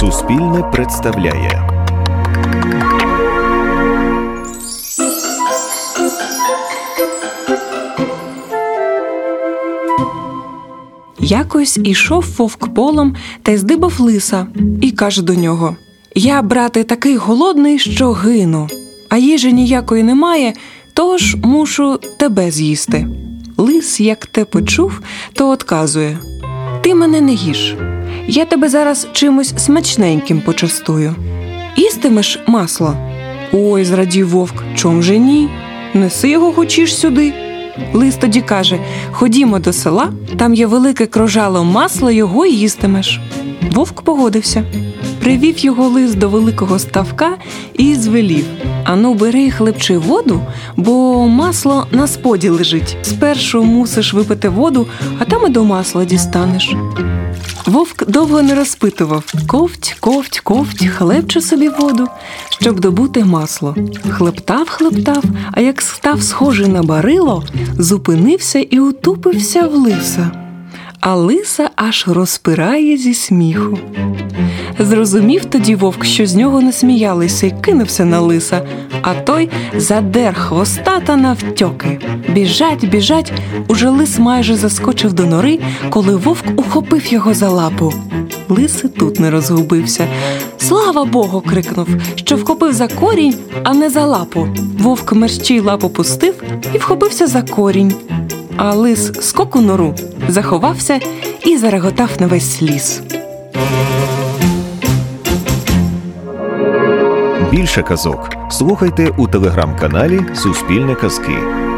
Суспільне представляє. Якось ішов вовк полом та й здибав лиса і каже до нього: Я, брате, такий голодний, що гину, а їжі ніякої немає, тож мушу тебе з'їсти. Лис, як те почув, то отказує: Ти мене не їж. Я тебе зараз чимось смачненьким почастую. Істимеш масло? Ой, зрадів вовк, чом же ні? Неси його хочеш сюди. Лис тоді каже: Ходімо до села, там є велике крожало масла, його їстимеш. Вовк погодився. Привів його лис до великого ставка і звелів: Ану, бери і хлебчи воду, бо масло на споді лежить. Спершу мусиш випити воду, а там і до масла дістанеш. Вовк довго не розпитував ковть, ковть, ковть, хлебче собі воду, щоб добути масло. Хлептав, хлептав, а як став схожий на барило, зупинився і утупився в лиса. А лиса аж розпирає зі сміху. Зрозумів тоді вовк, що з нього не сміялися, і кинувся на лиса, а той задер хвоста та навтьоки. Біжать, біжать, уже лис майже заскочив до нори, коли вовк ухопив його за лапу. Лис і тут не розгубився. Слава Богу! крикнув, що вхопив за корінь, а не за лапу. Вовк мерщій лапу пустив і вхопився за корінь. А лис скоку нору заховався і зареготав на весь ліс. Більше казок слухайте у телеграм-каналі Суспільне Казки.